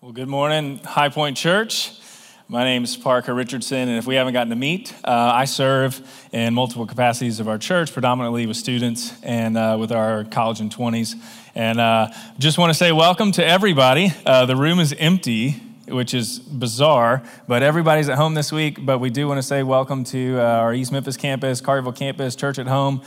Well, good morning, High Point Church. My name is Parker Richardson, and if we haven't gotten to meet, uh, I serve in multiple capacities of our church, predominantly with students and uh, with our college and 20s. And uh, just want to say welcome to everybody. Uh, the room is empty, which is bizarre, but everybody's at home this week. But we do want to say welcome to uh, our East Memphis campus, Carterville campus, Church at Home.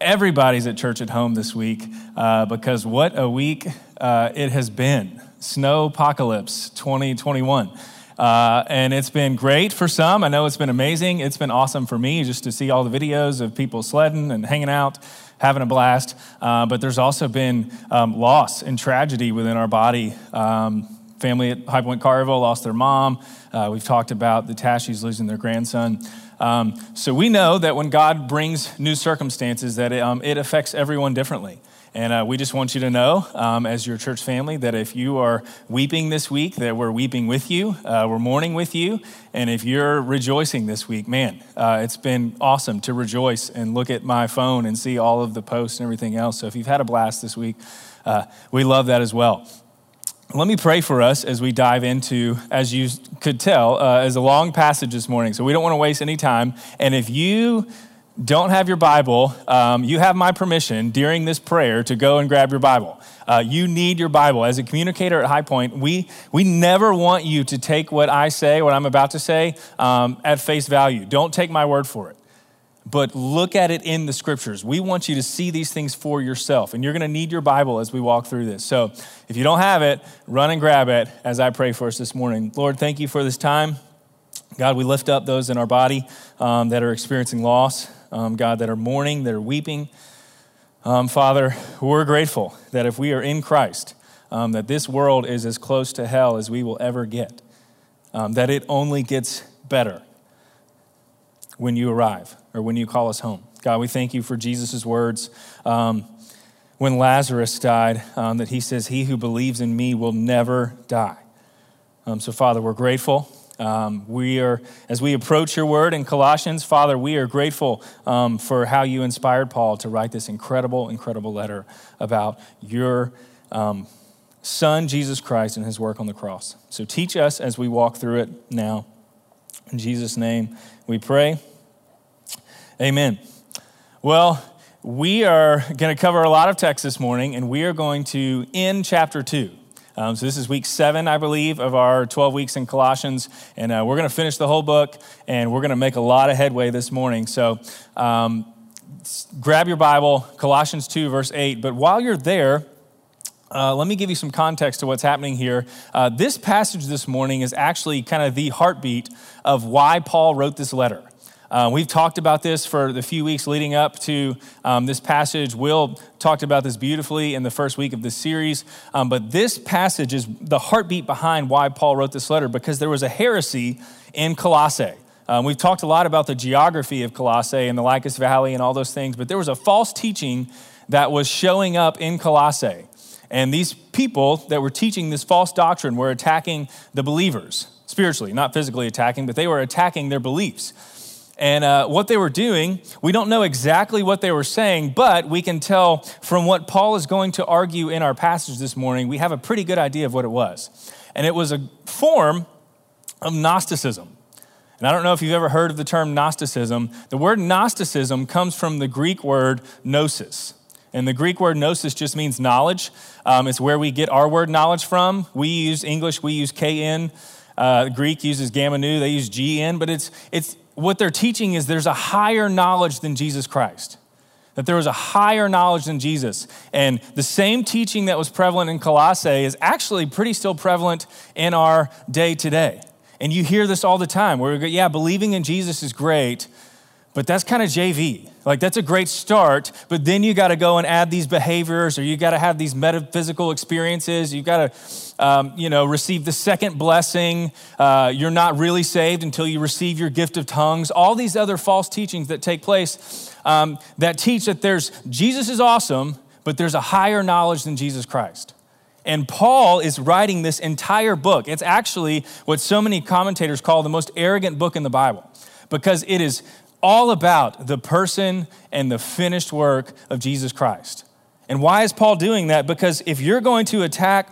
Everybody's at church at home this week uh, because what a week it has been. Snow Apocalypse 2021. Uh, and it's been great for some. I know it's been amazing. It's been awesome for me just to see all the videos of people sledding and hanging out, having a blast. Uh, but there's also been um, loss and tragedy within our body. Um, family at High Point Carterville lost their mom. Uh, we've talked about the Tashis losing their grandson. Um, so we know that when God brings new circumstances, that it, um, it affects everyone differently. And uh, we just want you to know, um, as your church family, that if you are weeping this week, that we're weeping with you, uh, we're mourning with you. And if you're rejoicing this week, man, uh, it's been awesome to rejoice and look at my phone and see all of the posts and everything else. So if you've had a blast this week, uh, we love that as well. Let me pray for us as we dive into, as you could tell, uh, as a long passage this morning. So we don't want to waste any time. And if you don't have your Bible, um, you have my permission during this prayer to go and grab your Bible. Uh, you need your Bible. As a communicator at High Point, we, we never want you to take what I say, what I'm about to say, um, at face value. Don't take my word for it. But look at it in the scriptures. We want you to see these things for yourself. And you're going to need your Bible as we walk through this. So if you don't have it, run and grab it as I pray for us this morning. Lord, thank you for this time. God, we lift up those in our body um, that are experiencing loss um, God, that are mourning, that are weeping. Um, Father, we're grateful that if we are in Christ, um, that this world is as close to hell as we will ever get, um, that it only gets better when you arrive or when you call us home. God, we thank you for Jesus' words um, when Lazarus died, um, that he says, He who believes in me will never die. so, Father, we're grateful. Um, we are, as we approach your word in Colossians, Father, we are grateful um, for how you inspired Paul to write this incredible, incredible letter about your um, Son, Jesus Christ, and his work on the cross. So teach us as we walk through it now. In Jesus' name we pray. Amen. Well, we are going to cover a lot of text this morning, and we are going to end chapter 2. Um, so this is week seven, I believe, of our 12 weeks in Colossians. And uh, we're going to finish the whole book, and we're going to make a lot of headway this morning. So um, grab your Bible, Colossians 2, verse 8. But while you're there, uh, let me give you some context to what's happening here. Uh, this passage this morning is actually kind of the heartbeat of why Paul wrote this letter. Uh, we've talked about this for the few weeks leading up to um, this passage. Will talked about this beautifully in the first week of this series. Um, but this passage is the heartbeat behind why Paul wrote this letter because there was a heresy in Colossae. Um, we've talked a lot about the geography of Colossae and the Lycus Valley and all those things, but there was a false teaching that was showing up in Colossae. And these people that were teaching this false doctrine were attacking the believers spiritually, not physically attacking, but they were attacking their beliefs. And uh, what they were doing, we don't know exactly what they were saying, but we can tell from what Paul is going to argue in our passage this morning, we have a pretty good idea of what it was. And it was a form of Gnosticism. And I don't know if you've ever heard of the term Gnosticism. The word Gnosticism comes from the Greek word gnosis. And the Greek word gnosis just means knowledge. Um, it's where we get our word knowledge from. We use English, we use KN. Uh, Greek uses gamma nu, they use GN, but it's, it's, what they're teaching is there's a higher knowledge than Jesus Christ. That there was a higher knowledge than Jesus. And the same teaching that was prevalent in Colossae is actually pretty still prevalent in our day today. And you hear this all the time where, we go, yeah, believing in Jesus is great, but that's kind of JV. Like, that's a great start, but then you got to go and add these behaviors, or you got to have these metaphysical experiences. You got to, um, you know, receive the second blessing. Uh, you're not really saved until you receive your gift of tongues. All these other false teachings that take place um, that teach that there's Jesus is awesome, but there's a higher knowledge than Jesus Christ. And Paul is writing this entire book. It's actually what so many commentators call the most arrogant book in the Bible because it is all about the person and the finished work of Jesus Christ. And why is Paul doing that? Because if you're going to attack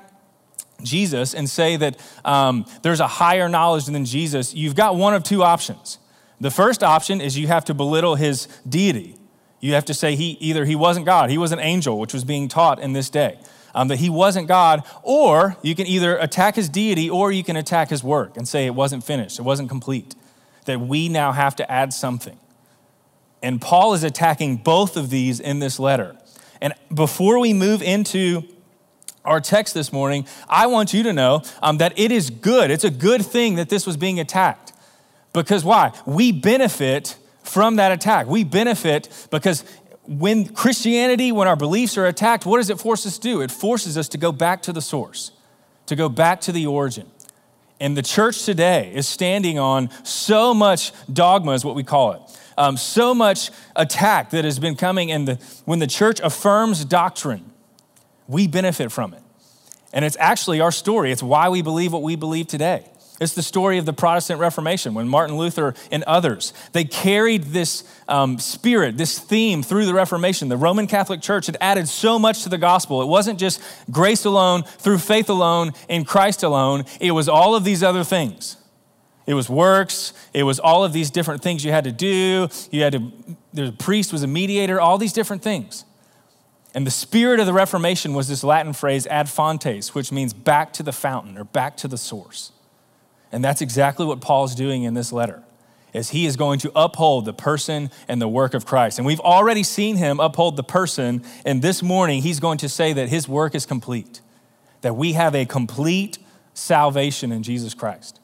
Jesus and say that um, there's a higher knowledge than Jesus, you've got one of two options. The first option is you have to belittle his deity. You have to say he either he wasn't God, he was an angel, which was being taught in this day. Um, that he wasn't God, or you can either attack his deity or you can attack his work and say it wasn't finished, it wasn't complete, that we now have to add something. And Paul is attacking both of these in this letter. And before we move into our text this morning, I want you to know um, that it is good. It's a good thing that this was being attacked. Because why? We benefit from that attack. We benefit because when Christianity, when our beliefs are attacked, what does it force us to do? It forces us to go back to the source, to go back to the origin. And the church today is standing on so much dogma, is what we call it. Um, so much attack that has been coming, and the, when the church affirms doctrine, we benefit from it. And it's actually our story. It's why we believe what we believe today. It's the story of the Protestant Reformation when Martin Luther and others, they carried this um, spirit, this theme through the Reformation. The Roman Catholic Church had added so much to the gospel. It wasn't just grace alone, through faith alone, in Christ alone. It was all of these other things. It was works. It was all of these different things you had to do. You had to, the priest was a mediator, all these different things. And the spirit of the Reformation was this Latin phrase, ad fontes, which means back to the fountain or back to the source. And that's exactly what Paul's doing in this letter. Is he is going to uphold the person and the work of Christ. And we've already seen him uphold the person, and this morning he's going to say that his work is complete, that we have a complete salvation in Jesus Christ.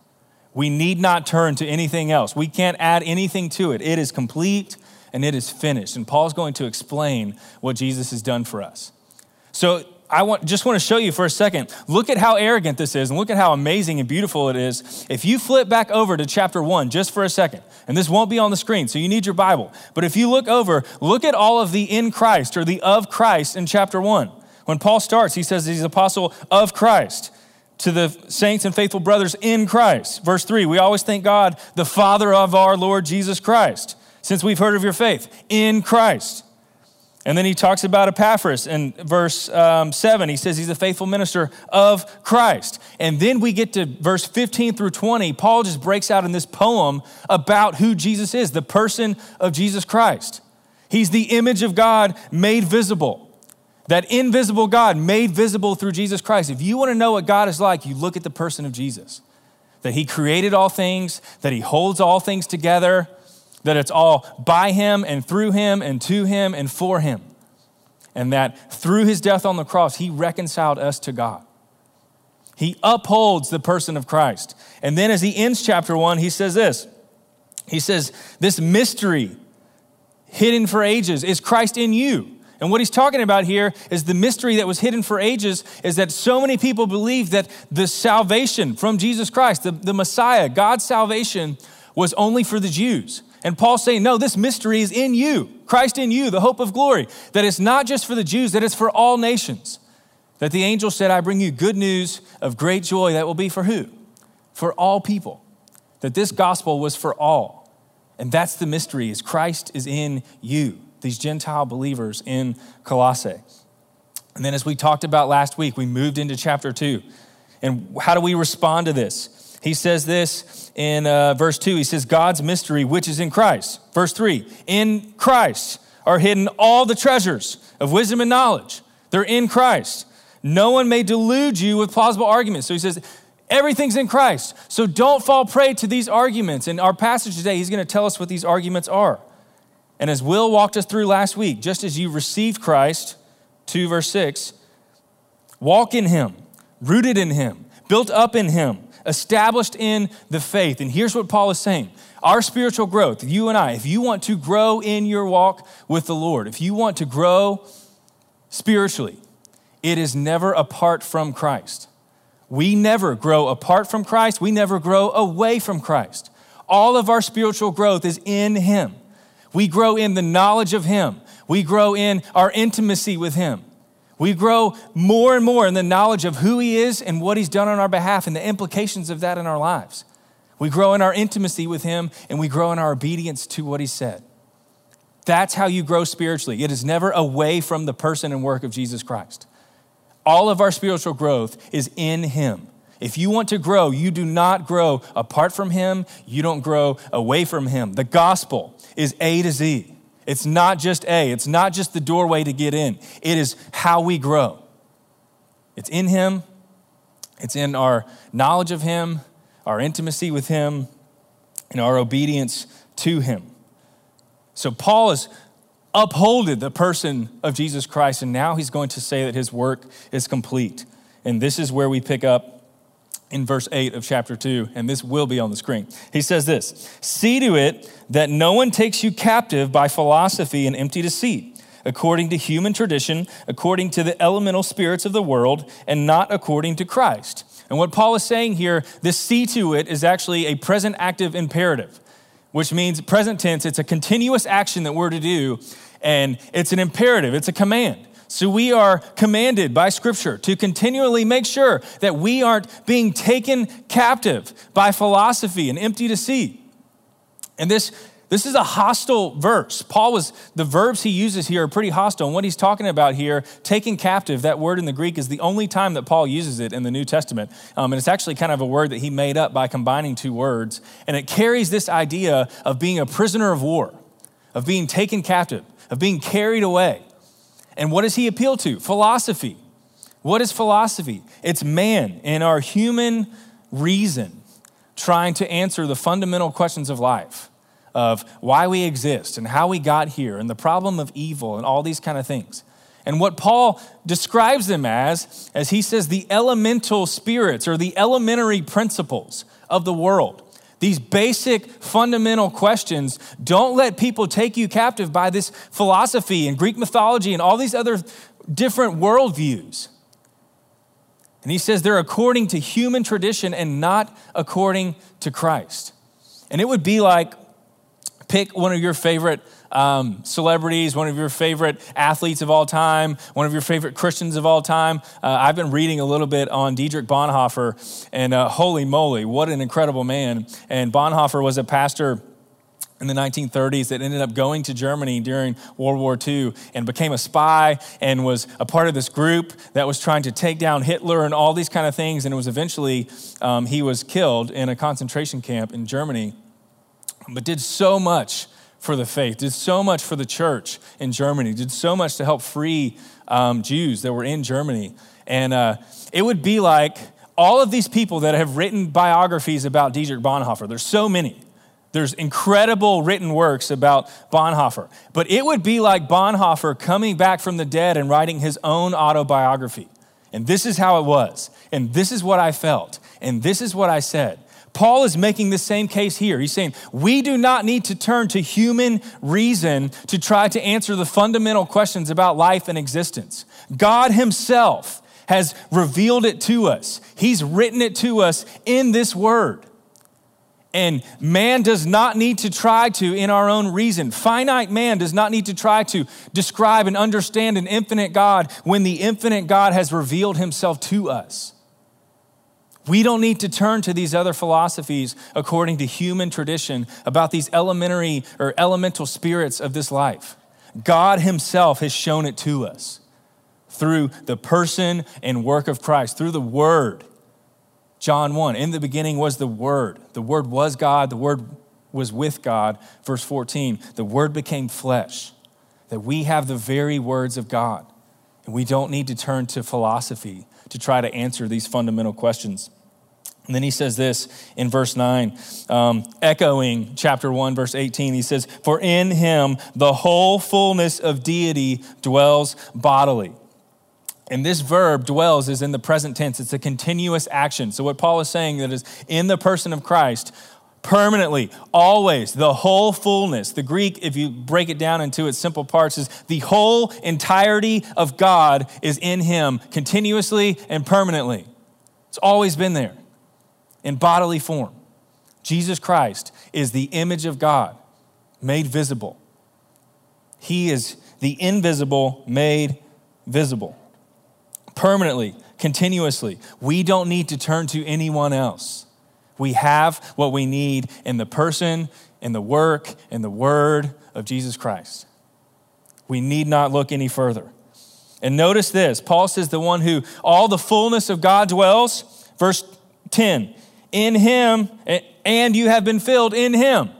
We need not turn to anything else. We can't add anything to it. It is complete and it is finished. And Paul's going to explain what Jesus has done for us. So I want, just want to show you for a second. Look at how arrogant this is and look at how amazing and beautiful it is. If you flip back over to chapter one just for a second, and this won't be on the screen, so you need your Bible. But if you look over, look at all of the in Christ or the of Christ in chapter one. When Paul starts, he says he's apostle of Christ to the saints and faithful brothers in Christ. Verse 3, we always thank God, the Father of our Lord Jesus Christ since we've heard of your faith in Christ. And then he talks about Epaphras in verse um, 7. He says he's a faithful minister of Christ. And then we get to verse 15 through 20. Paul just breaks out in this poem about who Jesus is, the person of Jesus Christ. He's the image of God made visible. That invisible God made visible through Jesus Christ. If you want to know what God is like, you look at the person of Jesus. That he created all things, that he holds all things together, that it's all by him and through him and to him and for him. And that through his death on the cross, he reconciled us to God. He upholds the person of Christ. And then as he ends chapter one, he says this He says, This mystery hidden for ages is Christ in you. And what he's talking about here is the mystery that was hidden for ages is that so many people believe that the salvation from Jesus Christ, the, the Messiah, God's salvation, was only for the Jews. And Paul's saying, no, this mystery is in you, Christ in you, the hope of glory. That it's not just for the Jews, that it's for all nations. That the angel said, I bring you good news of great joy that will be for who? For all people. That this gospel was for all. And that's the mystery is Christ is in you, these Gentile believers in Colossae. And then as we talked about last week, we moved into chapter 2. And how do we respond to this? He says this in uh, verse 2. He says, God's mystery, which is in Christ. Verse 3 In Christ are hidden all the treasures of wisdom and knowledge. They're in Christ. No one may delude you with plausible arguments. So he says, Everything's in Christ. So don't fall prey to these arguments. In our passage today, he's going to tell us what these arguments are. And as Will walked us through last week, just as you received Christ, 2 verse 6, walk in him, rooted in him, built up in him established in the faith. And here's what Paul is saying our spiritual growth, you and I, if you want to grow in your walk with the Lord, if you want to grow spiritually, it is never apart from Christ. We never grow apart from Christ, we never grow away from Christ. All of our spiritual growth is in Him. We grow in the knowledge of Him, we grow in our intimacy with Him. We grow more and more in the knowledge of who He is and what He's done on our behalf and the implications of that in our lives. We grow in our intimacy with Him and we grow in our obedience to what He said. That's how you grow spiritually. It is never away from the person and work of Jesus Christ. All of our spiritual growth is in Him. If you want to grow, you do not grow apart from Him, you don't grow away from Him. The gospel is A to Z. It's not just A, it's not just the doorway to get in, it is how we grow. It's in Him, it's in our knowledge of Him, our intimacy with Him, and our obedience to Him. So Paul has upholded the person of Jesus Christ, and now he's going to say that his work is complete. And this is where we pick up in verse 8 of chapter 2, and this will be on the screen. He says this See to it that no one takes you captive by philosophy and empty deceit, according to human tradition, according to the elemental spirits of the world, and not according to Christ. And what Paul is saying here, this see to it is actually a present active imperative, which means present tense, it's a continuous action that we're to do, and it's an imperative, it's a command. So we are commanded by Scripture to continually make sure that we aren't being taken captive by philosophy and empty deceit. And this, this is a hostile verse. Paul was, the verbs he uses here are pretty hostile. And what he's talking about here, taken captive, that word in the Greek is the only time that Paul uses it in the New Testament. Um, and it's actually kind of a word that he made up by combining two words. And it carries this idea of being a prisoner of war, of being taken captive, of being carried away. And what does he appeal to? Philosophy. What is philosophy? It's man and our human reason trying to answer the fundamental questions of life of why we exist and how we got here and the problem of evil and all these kind of things. And what Paul describes them as, as he says, the elemental spirits or the elementary principles of the world. These basic fundamental questions don't let people take you captive by this philosophy and Greek mythology and all these other different worldviews. And he says they're according to human tradition and not according to Christ. And it would be like pick one of your favorite um, celebrities, one of your favorite athletes of all time, one of your favorite Christians of all time. Uh, I've been reading a little bit on Dietrich Bonhoeffer, and uh, holy moly, what an incredible man. And Bonhoeffer was a pastor in the 1930s that ended up going to Germany during World War II and became a spy and was a part of this group that was trying to take down Hitler and all these kind of things. And it was eventually, um, he was killed in a concentration camp in Germany, but did so much for the faith, did so much for the church in Germany, did so much to help free um, Jews that were in Germany. And uh, it would be like all of these people that have written biographies about Dietrich Bonhoeffer, there's so many. There's incredible written works about Bonhoeffer. But it would be like Bonhoeffer coming back from the dead and writing his own autobiography. And this is how it was. And this is what I felt. And this is what I said. Paul is making the same case here. He's saying we do not need to turn to human reason to try to answer the fundamental questions about life and existence. God Himself has revealed it to us, He's written it to us in this word. And man does not need to try to, in our own reason, finite man does not need to try to describe and understand an infinite God when the infinite God has revealed himself to us. We don't need to turn to these other philosophies according to human tradition about these elementary or elemental spirits of this life. God Himself has shown it to us through the person and work of Christ, through the Word. John 1, in the beginning was the Word. The Word was God, the Word was with God. Verse 14, the Word became flesh, that we have the very words of God. And we don't need to turn to philosophy to try to answer these fundamental questions. And then he says this in verse 9, um, echoing chapter 1, verse 18. He says, For in him the whole fullness of deity dwells bodily. And this verb dwells is in the present tense, it's a continuous action. So, what Paul is saying that is in the person of Christ, permanently, always, the whole fullness. The Greek, if you break it down into its simple parts, is the whole entirety of God is in him continuously and permanently. It's always been there in bodily form. Jesus Christ is the image of God made visible. He is the invisible made visible. Permanently, continuously. We don't need to turn to anyone else. We have what we need in the person, in the work, in the word of Jesus Christ. We need not look any further. And notice this Paul says, the one who all the fullness of God dwells. Verse 10 In him, and you have been filled in him.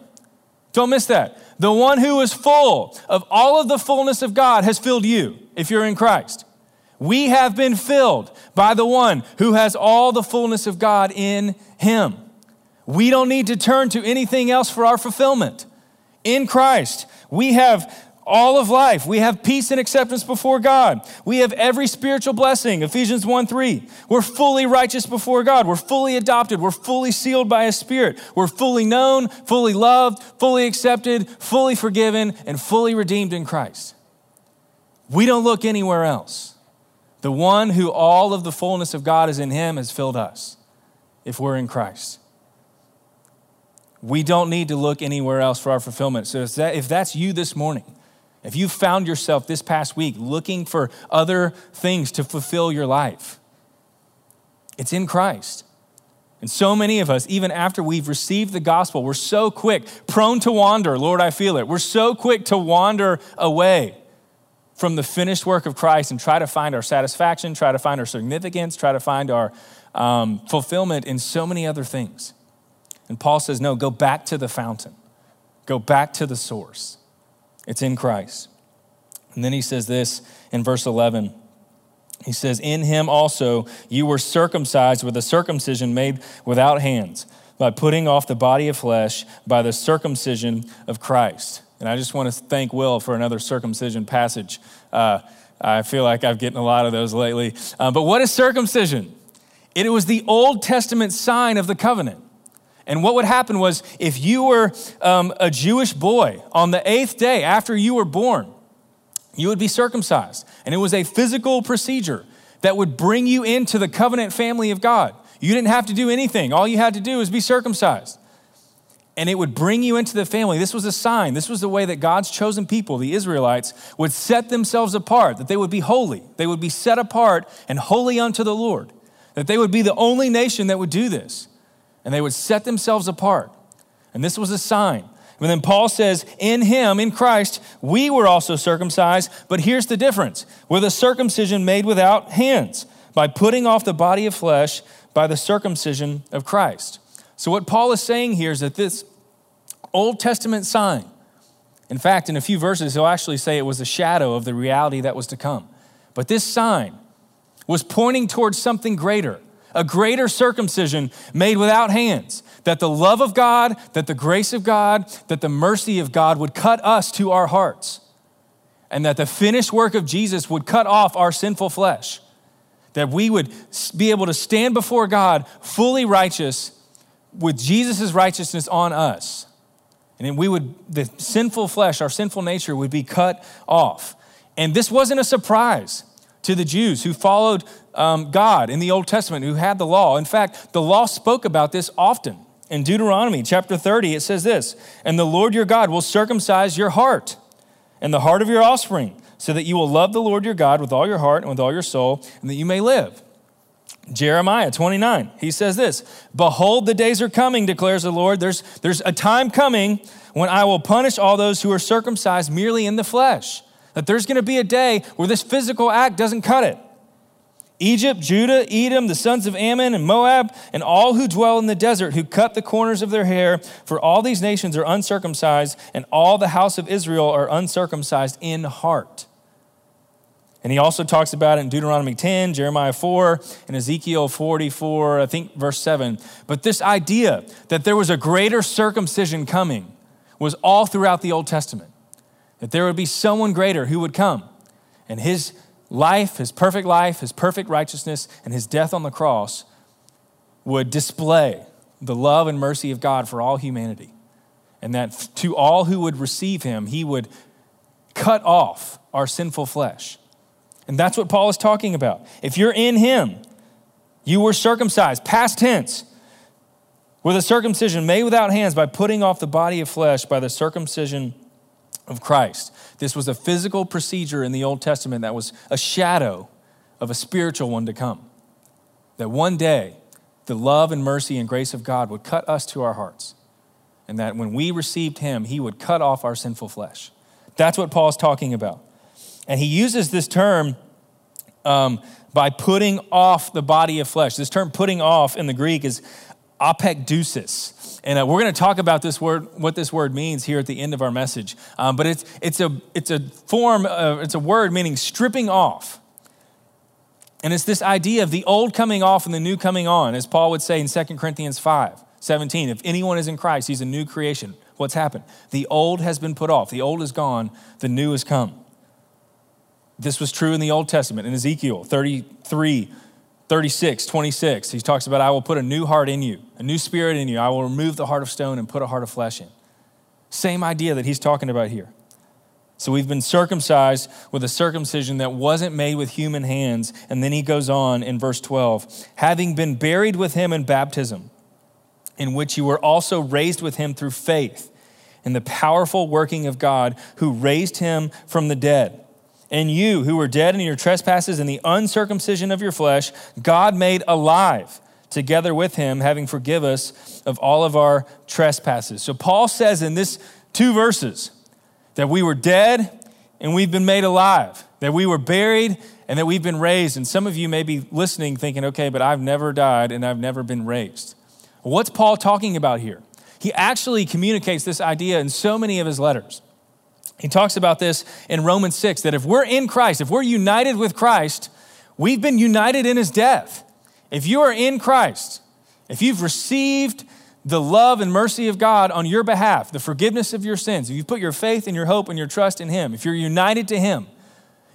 Don't miss that. The one who is full of all of the fullness of God has filled you if you're in Christ. We have been filled by the one who has all the fullness of God in him. We don't need to turn to anything else for our fulfillment. In Christ, we have all of life. We have peace and acceptance before God. We have every spiritual blessing. Ephesians 1 3. We're fully righteous before God. We're fully adopted. We're fully sealed by His Spirit. We're fully known, fully loved, fully accepted, fully forgiven, and fully redeemed in Christ. We don't look anywhere else. The one who all of the fullness of God is in Him has filled us if we're in Christ. We don't need to look anywhere else for our fulfillment. So if, that, if that's you this morning, if you found yourself this past week looking for other things to fulfill your life, it's in Christ. And so many of us, even after we've received the gospel, we're so quick, prone to wander. Lord, I feel it. We're so quick to wander away from the finished work of Christ and try to find our satisfaction, try to find our significance, try to find our um, fulfillment in so many other things. And Paul says, no, go back to the fountain, go back to the source. It's in Christ. And then he says this in verse 11. He says, In him also you were circumcised with a circumcision made without hands, by putting off the body of flesh by the circumcision of Christ. And I just want to thank Will for another circumcision passage. Uh, I feel like I've gotten a lot of those lately. Uh, but what is circumcision? It was the Old Testament sign of the covenant. And what would happen was if you were um, a Jewish boy on the eighth day after you were born, you would be circumcised. And it was a physical procedure that would bring you into the covenant family of God. You didn't have to do anything, all you had to do was be circumcised. And it would bring you into the family. This was a sign. This was the way that God's chosen people, the Israelites, would set themselves apart, that they would be holy. They would be set apart and holy unto the Lord, that they would be the only nation that would do this and they would set themselves apart. And this was a sign. And then Paul says, In him, in Christ, we were also circumcised, but here's the difference with a circumcision made without hands, by putting off the body of flesh by the circumcision of Christ. So, what Paul is saying here is that this Old Testament sign, in fact, in a few verses, he'll actually say it was a shadow of the reality that was to come. But this sign was pointing towards something greater a greater circumcision made without hands, that the love of God, that the grace of God, that the mercy of God would cut us to our hearts, and that the finished work of Jesus would cut off our sinful flesh, that we would be able to stand before God fully righteous with Jesus' righteousness on us. And then we would, the sinful flesh, our sinful nature would be cut off. And this wasn't a surprise to the Jews who followed um, God in the Old Testament, who had the law. In fact, the law spoke about this often. In Deuteronomy chapter 30, it says this And the Lord your God will circumcise your heart and the heart of your offspring, so that you will love the Lord your God with all your heart and with all your soul, and that you may live. Jeremiah 29, he says this Behold, the days are coming, declares the Lord. There's, there's a time coming when I will punish all those who are circumcised merely in the flesh that there's going to be a day where this physical act doesn't cut it. Egypt, Judah, Edom, the sons of Ammon, and Moab, and all who dwell in the desert, who cut the corners of their hair, for all these nations are uncircumcised, and all the house of Israel are uncircumcised in heart. And he also talks about it in Deuteronomy 10, Jeremiah 4, and Ezekiel 44, I think verse 7. But this idea that there was a greater circumcision coming was all throughout the Old Testament that there would be someone greater who would come and his life, his perfect life, his perfect righteousness, and his death on the cross would display the love and mercy of God for all humanity. And that to all who would receive him, he would cut off our sinful flesh. And that's what Paul is talking about. If you're in him, you were circumcised, past tense, with a circumcision made without hands by putting off the body of flesh by the circumcision of Christ. This was a physical procedure in the Old Testament that was a shadow of a spiritual one to come. That one day, the love and mercy and grace of God would cut us to our hearts. And that when we received Him, He would cut off our sinful flesh. That's what Paul's talking about. And he uses this term um, by putting off the body of flesh. This term putting off in the Greek is apekdusis. And uh, we're going to talk about this word, what this word means here at the end of our message. Um, but it's, it's, a, it's a form, of, it's a word meaning stripping off. And it's this idea of the old coming off and the new coming on, as Paul would say in 2 Corinthians 5 17. If anyone is in Christ, he's a new creation. What's happened? The old has been put off, the old is gone, the new has come. This was true in the Old Testament, in Ezekiel 33, 36, 26. He talks about, I will put a new heart in you, a new spirit in you. I will remove the heart of stone and put a heart of flesh in. Same idea that he's talking about here. So we've been circumcised with a circumcision that wasn't made with human hands. And then he goes on in verse 12 having been buried with him in baptism, in which you were also raised with him through faith in the powerful working of God who raised him from the dead. And you, who were dead in your trespasses and the uncircumcision of your flesh, God made alive together with him, having forgive us of all of our trespasses. So Paul says in this two verses that we were dead and we've been made alive, that we were buried and that we've been raised. And some of you may be listening thinking, okay, but I've never died and I've never been raised. What's Paul talking about here? He actually communicates this idea in so many of his letters. He talks about this in Romans 6 that if we're in Christ, if we're united with Christ, we've been united in his death. If you are in Christ, if you've received the love and mercy of God on your behalf, the forgiveness of your sins, if you put your faith and your hope and your trust in him, if you're united to him,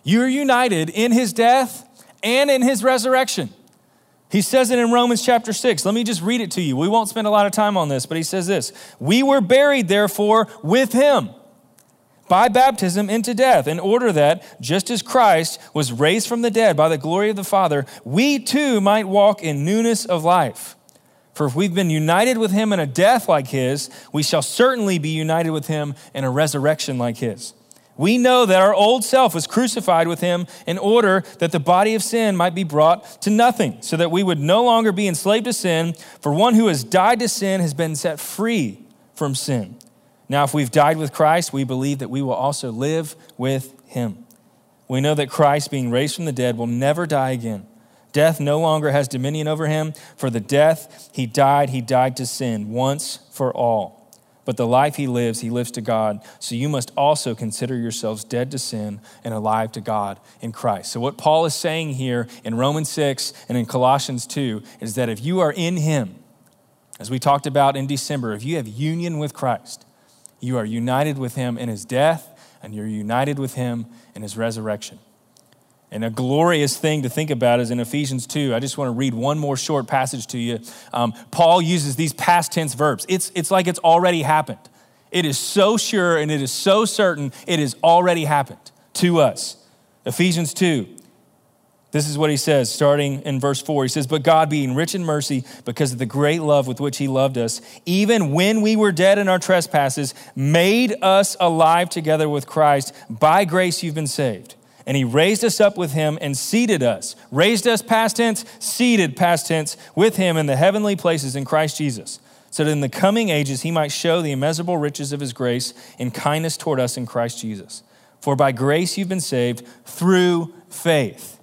you're united in his death and in his resurrection. He says it in Romans chapter 6. Let me just read it to you. We won't spend a lot of time on this, but he says this We were buried, therefore, with him by baptism into death, in order that, just as Christ was raised from the dead by the glory of the Father, we too might walk in newness of life. For if we've been united with him in a death like his, we shall certainly be united with him in a resurrection like his. We know that our old self was crucified with him in order that the body of sin might be brought to nothing, so that we would no longer be enslaved to sin, for one who has died to sin has been set free from sin. Now, if we've died with Christ, we believe that we will also live with him. We know that Christ, being raised from the dead, will never die again. Death no longer has dominion over him. For the death he died, he died to sin once for all. But the life he lives, he lives to God. So you must also consider yourselves dead to sin and alive to God in Christ. So, what Paul is saying here in Romans 6 and in Colossians 2 is that if you are in him, as we talked about in December, if you have union with Christ, you are united with him in his death, and you're united with him in his resurrection. And a glorious thing to think about is in Ephesians 2. I just want to read one more short passage to you. Um, Paul uses these past tense verbs. It's, it's like it's already happened. It is so sure and it is so certain it has already happened to us. Ephesians 2, this is what he says, starting in verse 4. He says, But God, being rich in mercy, because of the great love with which he loved us, even when we were dead in our trespasses, made us alive together with Christ. By grace you've been saved. And he raised us up with him and seated us. Raised us past tense, seated past tense with him in the heavenly places in Christ Jesus, so that in the coming ages he might show the immeasurable riches of his grace and kindness toward us in Christ Jesus. For by grace you've been saved through faith.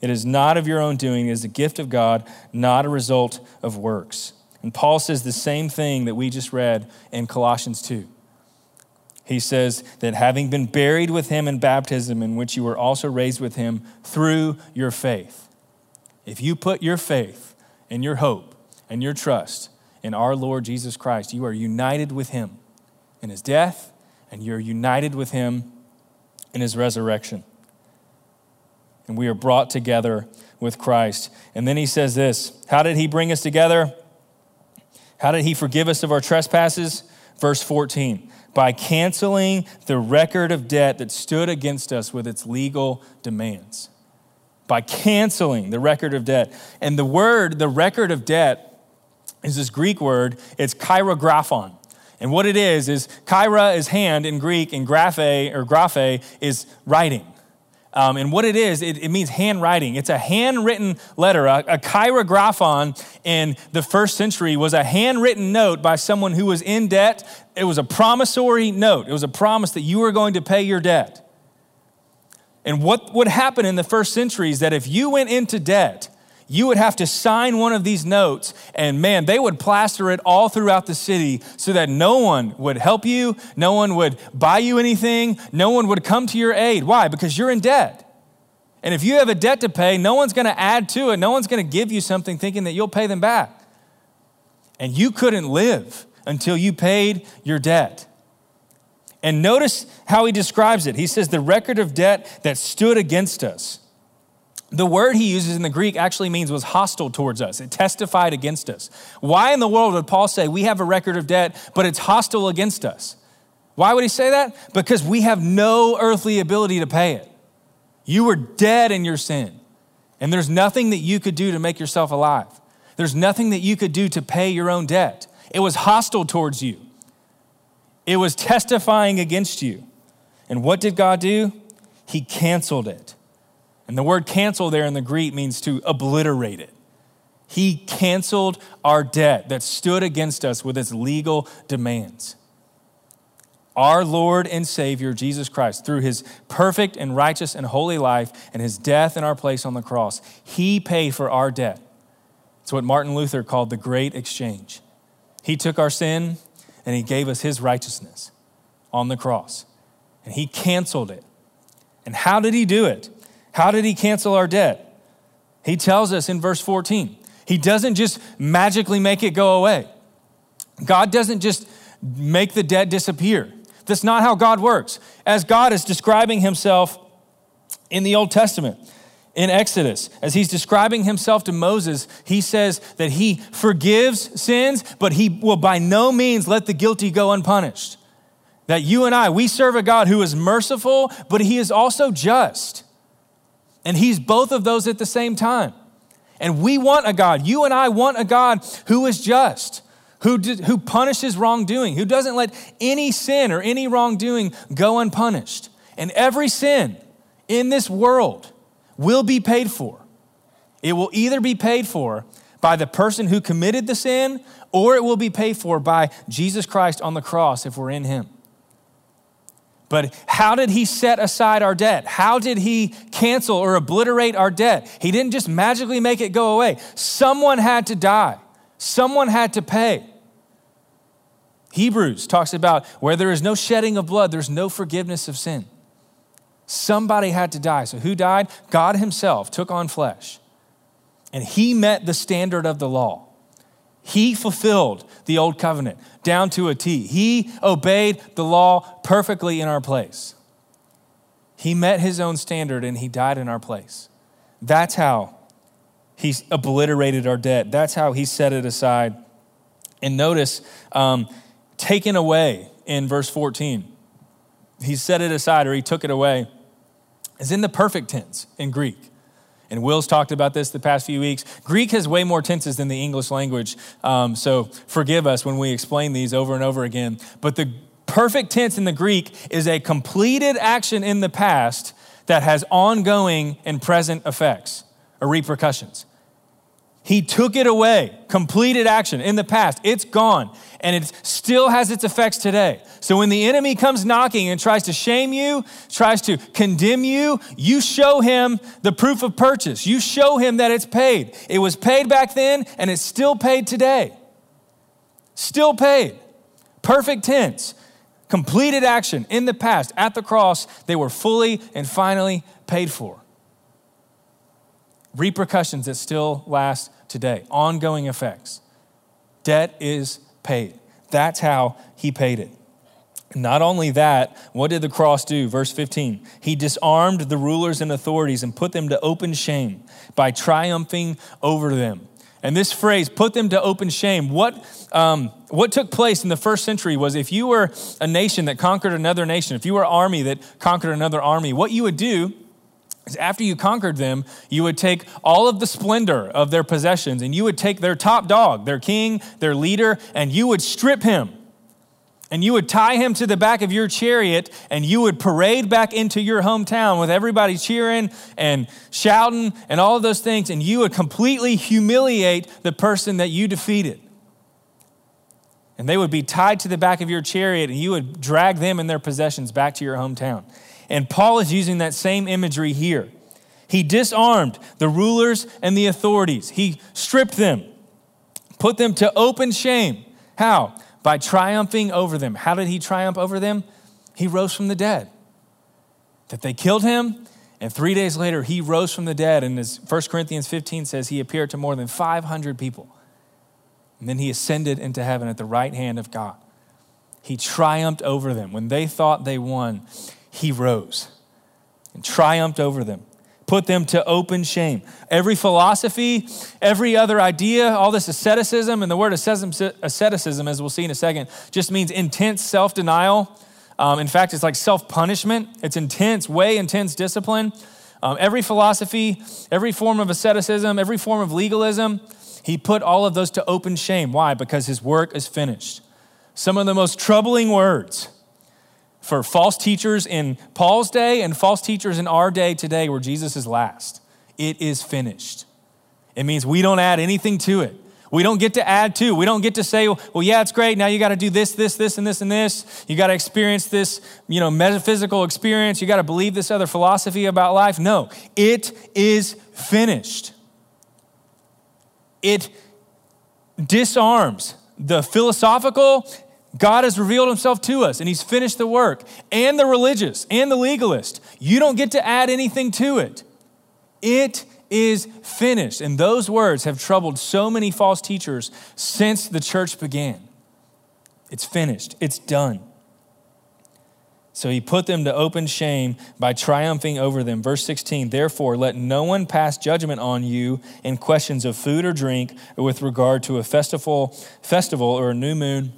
It is not of your own doing, it is a gift of God, not a result of works. And Paul says the same thing that we just read in Colossians 2. He says that having been buried with him in baptism, in which you were also raised with him through your faith. If you put your faith and your hope and your trust in our Lord Jesus Christ, you are united with him in his death, and you're united with him in his resurrection and we are brought together with Christ. And then he says this How did he bring us together? How did he forgive us of our trespasses? Verse 14 by canceling the record of debt that stood against us with its legal demands. By canceling the record of debt. And the word, the record of debt, is this Greek word, it's cheirographon. And what it is, is kaira is hand in Greek, and graphe or graphe is writing. Um, and what it is, it, it, means handwriting. It's a handwritten letter. A, a cheirographon in the first century was a handwritten note by someone who was in debt. It was a promissory note, it was a promise that you were going to pay your debt. And what would happen in the first century is that if you went into debt, you would have to sign one of these notes, and man, they would plaster it all throughout the city so that no one would help you, no one would buy you anything, no one would come to your aid. Why? Because you're in debt. And if you have a debt to pay, no one's to add to it, no one's to give you something thinking that you'll pay them back. And you couldn't live until you paid your debt. And notice how he describes it. He says, the record of debt that stood against us. The word he uses in the Greek actually means was hostile towards us. It testified against us. Why in the world would Paul say we have a record of debt, but it's hostile against us? Why would he say that? Because we have no earthly ability to pay it. You were dead in your sin, and there's nothing that you could do to make yourself alive. There's nothing that you could do to pay your own debt. It was hostile towards you, it was testifying against you. And what did God do? He canceled it. And the word cancel there in the Greek means to obliterate it. He canceled our debt that stood against us with its legal demands. Our Lord and Savior, Jesus Christ, through his perfect and righteous and holy life and his death in our place on the cross, he paid for our debt. It's what Martin Luther called the great exchange. He took our sin and he gave us his righteousness on the cross, and he canceled it. And how did he do it? How did he cancel our debt? He tells us in verse 14. He doesn't just magically make it go away. God doesn't just make the debt disappear. That's not how God works. As God is describing himself in the Old Testament, in Exodus, as he's describing himself to Moses, he says that he forgives sins, but he will by no means let the guilty go unpunished. That you and I, we serve a God who is merciful, but he is also just. And He's both of those at the same time. And we want a God, you and I want a God who is just, who, who punishes wrongdoing, who doesn't let any sin or any wrongdoing go unpunished. And every sin in this world will be paid for. It will either be paid for by the person who committed the sin, or it will be paid for by Jesus Christ on the cross if we're in Him. But how did he set aside our debt? How did he cancel or obliterate our debt? He didn't just magically make it go away. Someone had to die, someone had to pay. Hebrews talks about where there is no shedding of blood, there's no forgiveness of sin. Somebody had to die. So who died? God Himself took on flesh. And He met the standard of the law. He fulfilled the old covenant down to a T. He obeyed the law perfectly in our place. He met his own standard and he died in our place. That's how he obliterated our debt. That's how he set it aside. And notice, um, taken away in verse 14. He set it aside or he took it away is in the perfect tense in Greek. And Will's talked about this the past few weeks. Greek has way more tenses than the English language, um, so forgive us when we explain these over and over again. But the perfect tense in the Greek is a completed action in the past that has ongoing and present effects or repercussions. He took it away, completed action in the past. It's gone, and it still has its effects today. So when the enemy comes knocking and tries to shame you, tries to condemn you, you show him the proof of purchase. You show him that it's paid. It was paid back then, and it's still paid today. Still paid. Perfect tense. Completed action in the past. At the cross, they were fully and finally paid for. Repercussions that still last today, ongoing effects. Debt is paid. That's how he paid it. Not only that, what did the cross do? Verse 15. He disarmed the rulers and authorities and put them to open shame by triumphing over them. And this phrase, put them to open shame, what, um, what took place in the first century was if you were a nation that conquered another nation, if you were an army that conquered another army, what you would do after you conquered them, you would take all of the splendor of their possessions and you would take their top dog, their king, their leader, and you would strip him. And you would tie him to the back of your chariot and you would parade back into your hometown with everybody cheering and shouting and all of those things. And you would completely humiliate the person that you defeated. And they would be tied to the back of your chariot and you would drag them and their possessions back to your hometown. And Paul is using that same imagery here. He disarmed the rulers and the authorities, he stripped them, put them to open shame. How? By triumphing over them. How did he triumph over them? He rose from the dead. That they killed him, and three days later, he rose from the dead. And as 1 Corinthians 15 says, he appeared to more than 500 people. And then he ascended into heaven at the right hand of God. He triumphed over them. When they thought they won, he rose and triumphed over them, put them to open shame. Every philosophy, every other idea, all this asceticism, and the word asceticism, as we'll see in a second, just means intense self denial um, in fact, it's like self punishment, it's intense, way intense discipline. Um, every philosophy, every form of asceticism, every form of legalism, he put all of those to open shame. Why? Because his work is finished. Some of the most troubling words for false teachers in Paul's day and false teachers in our day today, where Jesus is last. It is finished. It means we don't add anything to it. We don't get to add to. We don't get to say, well, yeah, it's great. Now you got to do this, this, this, and this, and this. You got to experience this, you know, metaphysical experience. You got to believe this other philosophy about life. No, it is finished. It disarms the philosophical. God has revealed himself to us and he's finished the work. And the religious and the legalist. You don't get to add anything to it. It is finished. And those words have troubled so many false teachers since the church began. It's finished, it's done. So he put them to open shame by triumphing over them. Verse 16, therefore, let no one pass judgment on you in questions of food or drink or with regard to a festival, festival or a new moon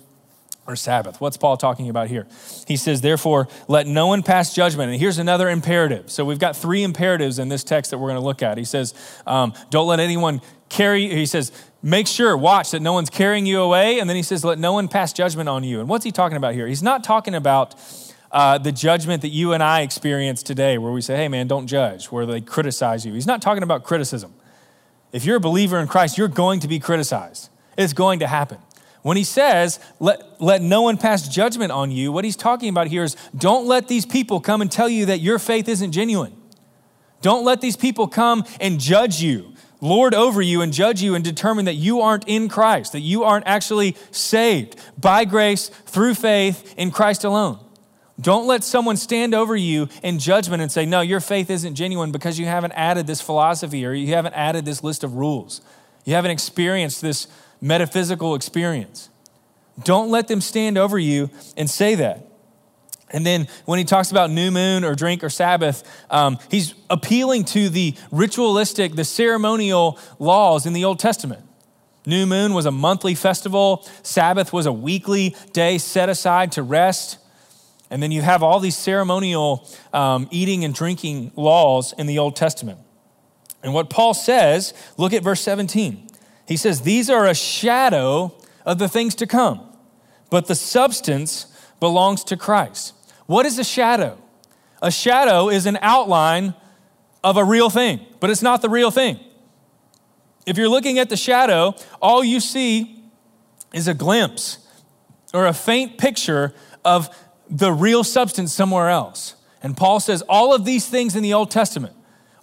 or Sabbath. What's Paul talking about here? He says, therefore, let no one pass judgment. And here's another imperative. So we've got three imperatives in this text that we're going to look at. He says, um, don't let anyone carry, he says, make sure, watch that no one's carrying you away. And then he says, let no one pass judgment on you. And what's he talking about here? He's not talking about uh, the judgment that you and I experience today, where we say, hey, man, don't judge, where they criticize you. He's not talking about criticism. If you're a believer in Christ, you're going to be criticized. It's going to happen. When he says, let, let no one pass judgment on you, what he's talking about here is don't let these people come and tell you that your faith isn't genuine. Don't let these people come and judge you, lord over you, and judge you and determine that you aren't in Christ, that you aren't actually saved by grace through faith in Christ alone. Don't let someone stand over you in judgment and say, no, your faith isn't genuine because you haven't added this philosophy or you haven't added this list of rules. You haven't experienced this metaphysical experience. Don't let them stand over you and say that. And then when he talks about new moon or drink or Sabbath, um, he's appealing to the ritualistic, the ceremonial laws in the Old Testament. New moon was a monthly festival, Sabbath was a weekly day set aside to rest. And then you have all these ceremonial um, eating and drinking laws in the Old Testament. And what Paul says, look at verse 17. He says, These are a shadow of the things to come, but the substance belongs to Christ. What is a shadow? A shadow is an outline of a real thing, but it's not the real thing. If you're looking at the shadow, all you see is a glimpse or a faint picture of the real substance somewhere else. And Paul says all of these things in the Old Testament,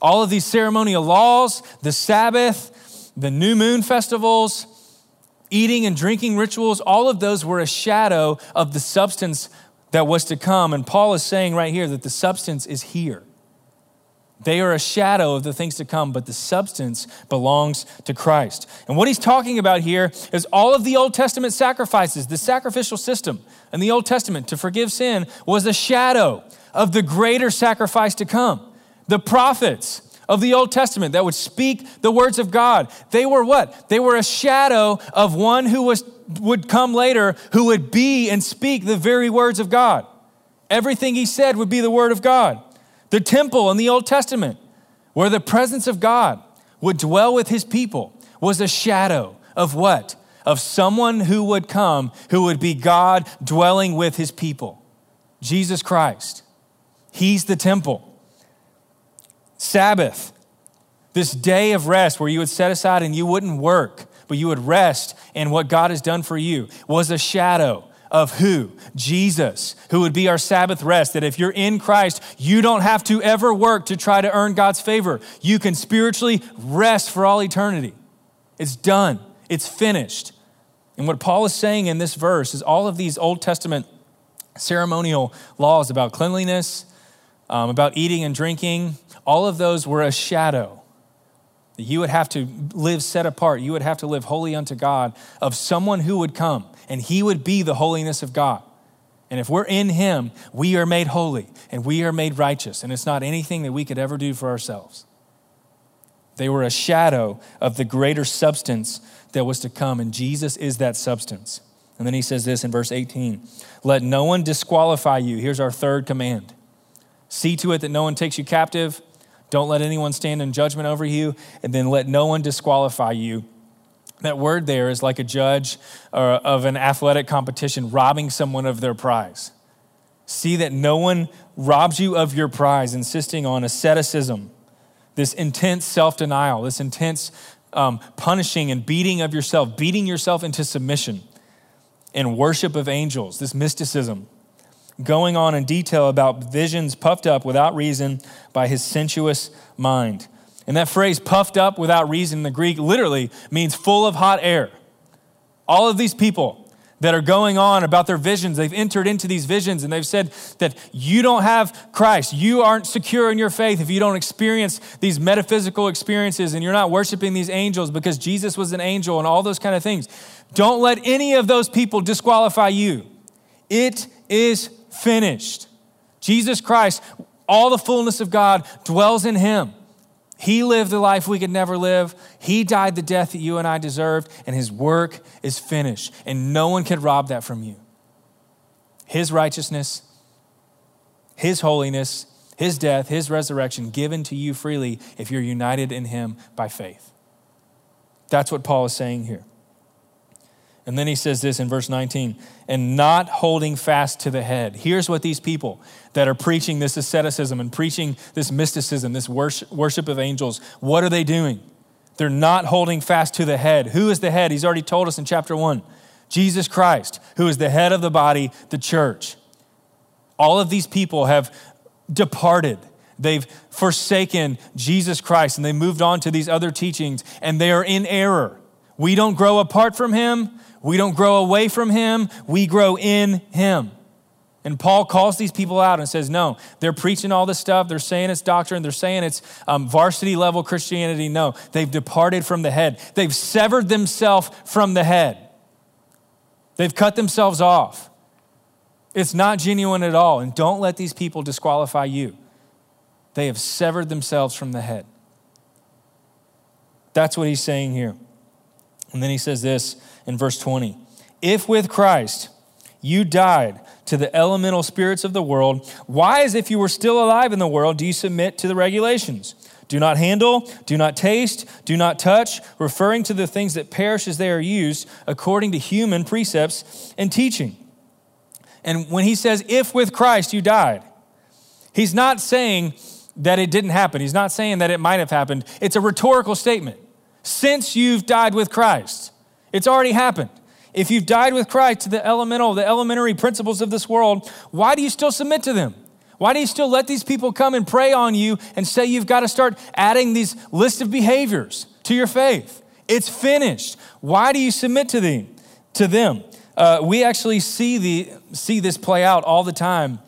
all of these ceremonial laws, the Sabbath, the new moon festivals, eating and drinking rituals, all of those were a shadow of the substance that was to come. And Paul is saying right here that the substance is here. They are a shadow of the things to come, but the substance belongs to Christ. And what he's talking about here is all of the Old Testament sacrifices, the sacrificial system in the Old Testament to forgive sin was a shadow of the greater sacrifice to come. The prophets, of the Old Testament that would speak the words of God. They were what? They were a shadow of one who was, would come later who would be and speak the very words of God. Everything he said would be the word of God. The temple in the Old Testament, where the presence of God would dwell with his people, was a shadow of what? Of someone who would come who would be God dwelling with his people. Jesus Christ. He's the temple. Sabbath, this day of rest where you would set aside and you wouldn't work, but you would rest in what God has done for you, was a shadow of who? Jesus, who would be our Sabbath rest. That if you're in Christ, you don't have to ever work to try to earn God's favor. You can spiritually rest for all eternity. It's done, it's finished. And what Paul is saying in this verse is all of these Old Testament ceremonial laws about cleanliness, um, about eating and drinking, all of those were a shadow. You would have to live set apart. You would have to live holy unto God of someone who would come, and he would be the holiness of God. And if we're in him, we are made holy and we are made righteous. And it's not anything that we could ever do for ourselves. They were a shadow of the greater substance that was to come, and Jesus is that substance. And then he says this in verse 18 Let no one disqualify you. Here's our third command See to it that no one takes you captive. Don't let anyone stand in judgment over you, and then let no one disqualify you. That word there is like a judge uh, of an athletic competition robbing someone of their prize. See that no one robs you of your prize, insisting on asceticism, this intense self denial, this intense um, punishing and beating of yourself, beating yourself into submission, and worship of angels, this mysticism, going on in detail about visions puffed up without reason by his sensuous mind. And that phrase, puffed up without reason, in the Greek literally means full of hot air. All of these people that are going on about their visions, they've entered into these visions and they've said that you don't have Christ. You aren't secure in your faith if you don't experience these metaphysical experiences and you're not worshiping these angels because Jesus was an angel and all those kind of things. Don't let any of those people disqualify you. It is finished. Jesus Christ, all the fullness of God dwells in him. He lived the life we could never live. He died the death that you and I deserved, and his work is finished. And no one can rob that from you. His righteousness, his holiness, his death, his resurrection given to you freely if you're united in him by faith. That's what Paul is saying here. And then he says this in verse 19, and not holding fast to the head. Here's what these people that are preaching this asceticism and preaching this mysticism, this worship of angels, what are they doing? They're not holding fast to the head. Who is the head? He's already told us in chapter 1 Jesus Christ, who is the head of the body, the church. All of these people have departed. They've forsaken Jesus Christ and they moved on to these other teachings and they are in error. We don't grow apart from him. We don't grow away from him, we grow in him. And Paul calls these people out and says, No, they're preaching all this stuff. They're saying it's doctrine. They're saying it's um, varsity level Christianity. No, they've departed from the head. They've severed themselves from the head. They've cut themselves off. It's not genuine at all. And don't let these people disqualify you. They have severed themselves from the head. That's what he's saying here. And then he says this in verse 20 If with Christ you died to the elemental spirits of the world, why, as if you were still alive in the world, do you submit to the regulations? Do not handle, do not taste, do not touch, referring to the things that perish as they are used according to human precepts and teaching. And when he says, if with Christ you died, he's not saying that it didn't happen. He's not saying that it might have happened. It's a rhetorical statement. Since you've died with Christ, it's already happened. If you've died with Christ to the elemental, the elementary principles of this world, why do you still submit to them? Why do you still let these people come and prey on you and say you've got to start adding these list of behaviors to your faith? It's finished. Why do you submit to them? To them, uh, we actually see the see this play out all the time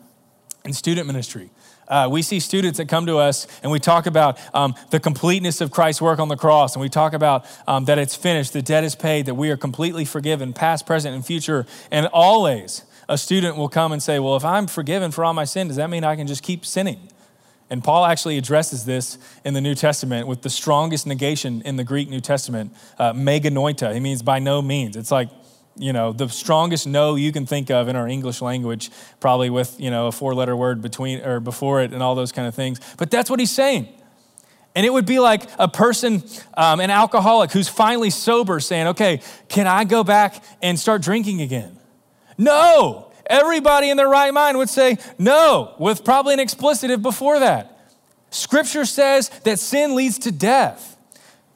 in student ministry. Uh, we see students that come to us and we talk about um, the completeness of Christ's work on the cross, and we talk about um, that it's finished, the debt is paid, that we are completely forgiven, past, present, and future. And always a student will come and say, Well, if I'm forgiven for all my sin, does that mean I can just keep sinning? And Paul actually addresses this in the New Testament with the strongest negation in the Greek New Testament, uh, me genoito. He means by no means. It's like you know, the strongest no you can think of in our English language, probably with, you know, a four letter word between or before it and all those kind of things. But that's what he's saying. And it would be like a person, um, an alcoholic who's finally sober saying, okay, can I go back and start drinking again? No. Everybody in their right mind would say no, with probably an explicitive before that. Scripture says that sin leads to death.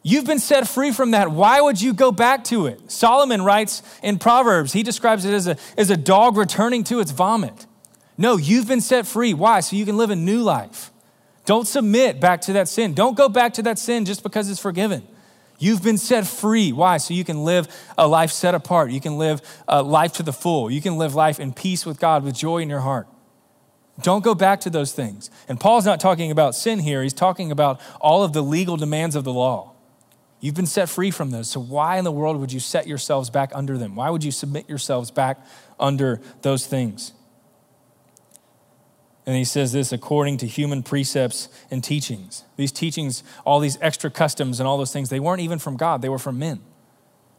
You've been set free from that. Why would you go back to it? Solomon writes in Proverbs, he describes it as a, as a dog returning to its vomit. No, you've been set free. Why? So you can live a new life. Don't submit back to that sin. Don't go back to that sin just because it's forgiven. You've been set free. Why? So you can live a life set apart. You can live a life to the full. You can live life in peace with God, with joy in your heart. Don't go back to those things. And Paul's not talking about sin here, he's talking about all of the legal demands of the law. You've been set free from those. So, why in the world would you set yourselves back under them? Why would you submit yourselves back under those things? And he says this according to human precepts and teachings. These teachings, all these extra customs and all those things, they weren't even from God, they were from men.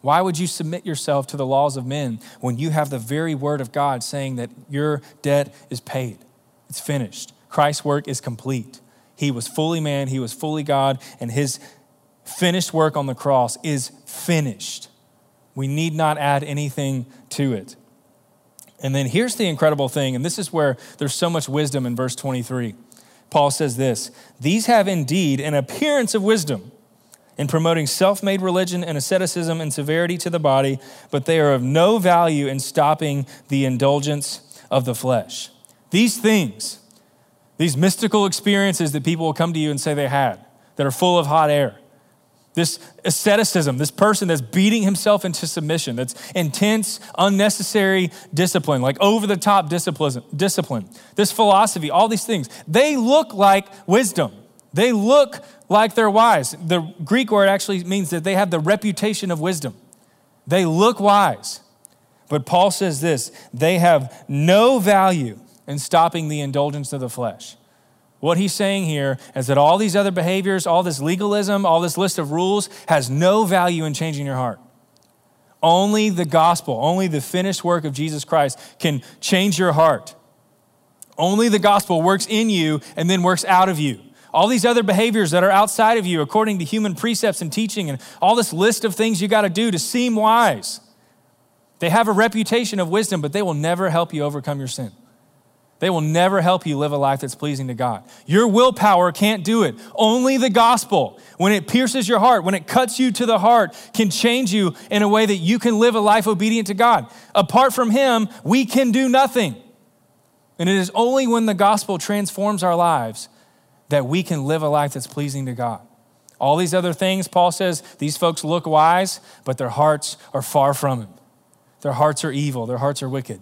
Why would you submit yourself to the laws of men when you have the very word of God saying that your debt is paid? It's finished. Christ's work is complete. He was fully man, he was fully God, and his finished work on the cross is finished. We need not add anything to it. And then here's the incredible thing, and this is where there's so much wisdom in verse 23. Paul says this These have indeed an appearance of wisdom in promoting self made religion and asceticism and severity to the body, but they are of no value in stopping the indulgence of the flesh. These things, these mystical experiences that people will come to you and say they had, that are full of hot air, this asceticism, this person that's beating himself into submission, that's intense, unnecessary discipline, like over the top discipline, discipline, this philosophy, all these things, they look like wisdom. They look like they're wise. The Greek word actually means that they have the reputation of wisdom. They look wise. But Paul says this they have no value in stopping the indulgence of the flesh. What he's saying here is that all these other behaviors, all this legalism, all this list of rules has no value in changing your heart. Only the gospel, only the finished work of Jesus Christ can change your heart. Only the gospel works in you and then works out of you. All these other behaviors that are outside of you, according to human precepts and teaching, and all this list of things you got to do to seem wise, they have a reputation of wisdom, but they will never help you overcome your sin. They will never help you live a life that's pleasing to God. Your willpower can't do it. Only the gospel, when it pierces your heart, when it cuts you to the heart, can change you in a way that you can live a life obedient to God. Apart from Him, we can do nothing. And it is only when the gospel transforms our lives that we can live a life that's pleasing to God. All these other things, Paul says, these folks look wise, but their hearts are far from Him. Their hearts are evil, their hearts are wicked.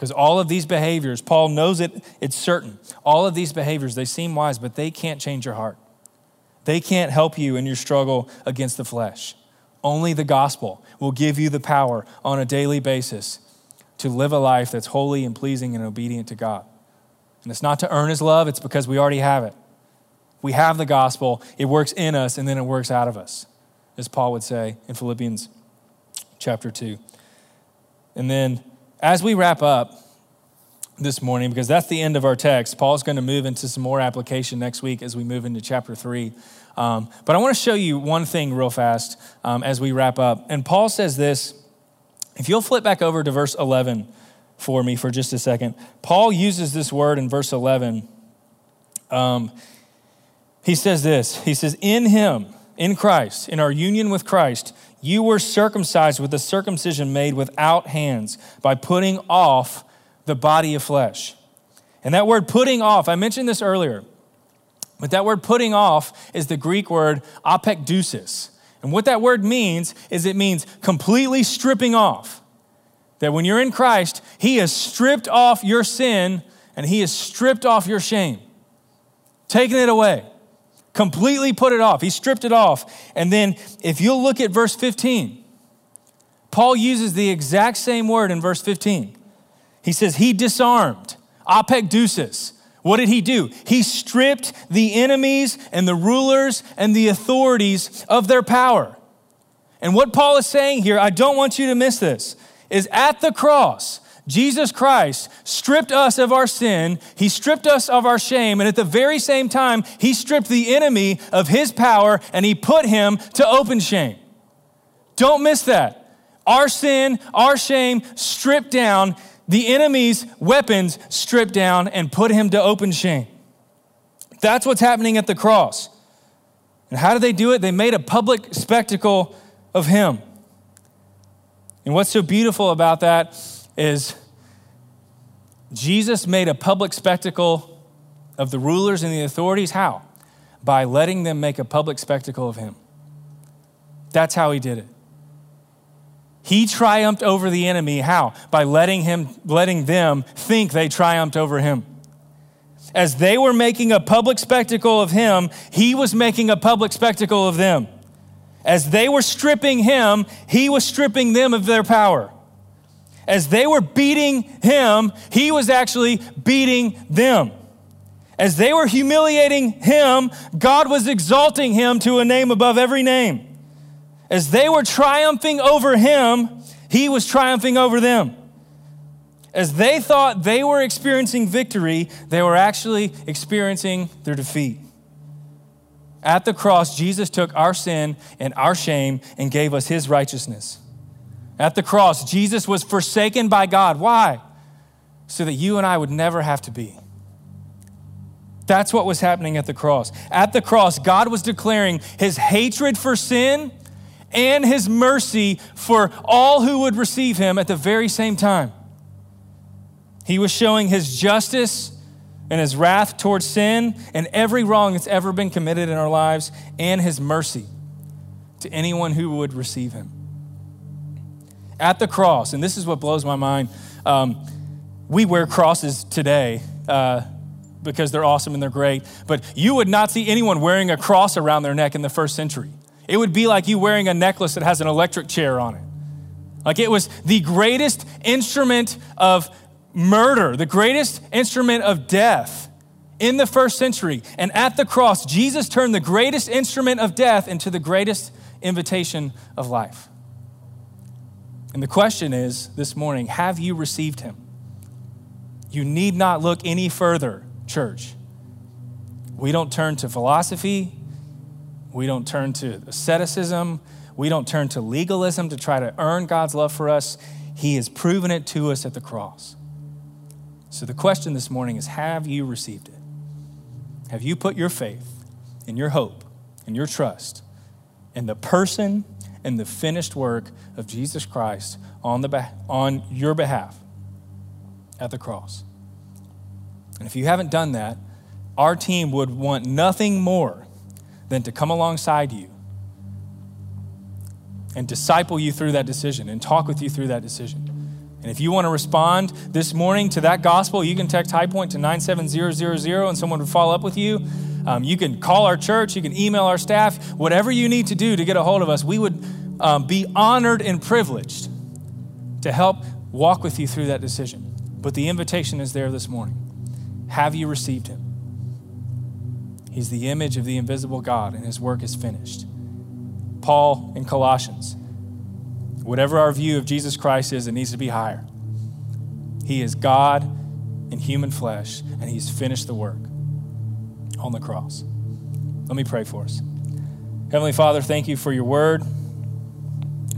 Because all of these behaviors, Paul knows it, it's certain. All of these behaviors, they seem wise, but they can't change your heart. They can't help you in your struggle against the flesh. Only the gospel will give you the power on a daily basis to live a life that's holy and pleasing and obedient to God. And it's not to earn his love, it's because we already have it. We have the gospel, it works in us, and then it works out of us, as Paul would say in Philippians chapter 2. And then as we wrap up this morning, because that's the end of our text, Paul's going to move into some more application next week as we move into chapter three. Um, but I want to show you one thing real fast um, as we wrap up. And Paul says this if you'll flip back over to verse 11 for me for just a second, Paul uses this word in verse 11. Um, he says this He says, In him, in Christ, in our union with Christ, you were circumcised with a circumcision made without hands by putting off the body of flesh. And that word putting off, I mentioned this earlier, but that word putting off is the Greek word apekdusis. And what that word means is it means completely stripping off. That when you're in Christ, He has stripped off your sin and He has stripped off your shame, taken it away completely put it off. He stripped it off. And then if you'll look at verse 15, Paul uses the exact same word in verse 15. He says, He disarmed, apekdusis. What did he do? He stripped the enemies and the rulers and the authorities of their power. And what Paul is saying here, I don't want you to miss this, is at the cross, Jesus Christ stripped us of our sin, He stripped us of our shame, and at the very same time, He stripped the enemy of His power and He put him to open shame. Don't miss that. Our sin, our shame stripped down, the enemy's weapons stripped down and put him to open shame. That's what's happening at the cross. And how did they do it? They made a public spectacle of him. And what's so beautiful about that is Jesus made a public spectacle of the rulers and the authorities. How? By letting them make a public spectacle of him. That's how he did it. He triumphed over the enemy. How? By letting him letting them think they triumphed over him. As they were making a public spectacle of him, he was making a public spectacle of them. As they were stripping him, he was stripping them of their power. As they were beating him, he was actually beating them. As they were humiliating him, God was exalting him to a name above every name. As they were triumphing over him, he was triumphing over them. As they thought they were experiencing victory, they were actually experiencing their defeat. At the cross, Jesus took our sin and our shame and gave us his righteousness. At the cross, Jesus was forsaken by God. Why? So that you and I would never have to be. That's what was happening at the cross. At the cross, God was declaring his hatred for sin and his mercy for all who would receive him at the very same time. He was showing his justice and his wrath towards sin and every wrong that's ever been committed in our lives, and his mercy to anyone who would receive him. At the cross, and this is what blows my mind, um, we wear crosses today. Uh, because they're awesome and they're great, but you would not see anyone wearing a cross around their neck in the first century. It would be like you wearing a necklace that has an electric chair on it. Like it was the greatest instrument of murder, the greatest instrument of death in the first century. And at the cross, Jesus turned the greatest instrument of death into the greatest invitation of life. And the question is this morning have you received him? You need not look any further, church. We don't turn to philosophy, we don't turn to asceticism, we don't turn to legalism to try to earn God's love for us. He has proven it to us at the cross. So the question this morning is Have you received it? Have you put your faith and your hope and your trust in the person and the finished work of Jesus Christ on, the, on your behalf at the cross? And if you haven't done that, our team would want nothing more than to come alongside you and disciple you through that decision and talk with you through that decision. And if you want to respond this morning to that gospel, you can text High Point to 97000 and someone will follow up with you. Um, you can call our church, you can email our staff, whatever you need to do to get a hold of us. We would um, be honored and privileged to help walk with you through that decision. But the invitation is there this morning. Have you received him? He's the image of the invisible God, and his work is finished. Paul in Colossians Whatever our view of Jesus Christ is, it needs to be higher. He is God in human flesh, and He's finished the work on the cross. Let me pray for us. Heavenly Father, thank you for your word.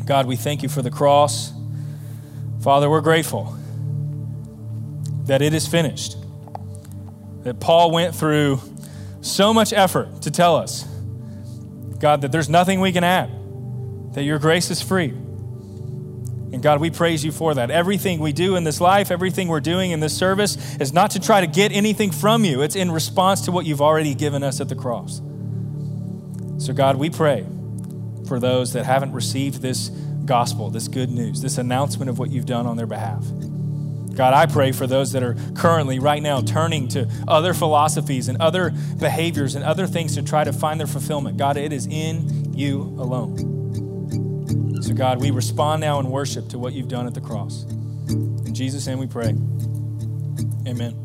God, we thank you for the cross. Father, we're grateful that it is finished. That Paul went through so much effort to tell us, God, that there's nothing we can add, that your grace is free. God, we praise you for that. Everything we do in this life, everything we're doing in this service is not to try to get anything from you, it's in response to what you've already given us at the cross. So, God, we pray for those that haven't received this gospel, this good news, this announcement of what you've done on their behalf. God, I pray for those that are currently, right now, turning to other philosophies and other behaviors and other things to try to find their fulfillment. God, it is in you alone. So, God, we respond now in worship to what you've done at the cross. In Jesus' name we pray. Amen.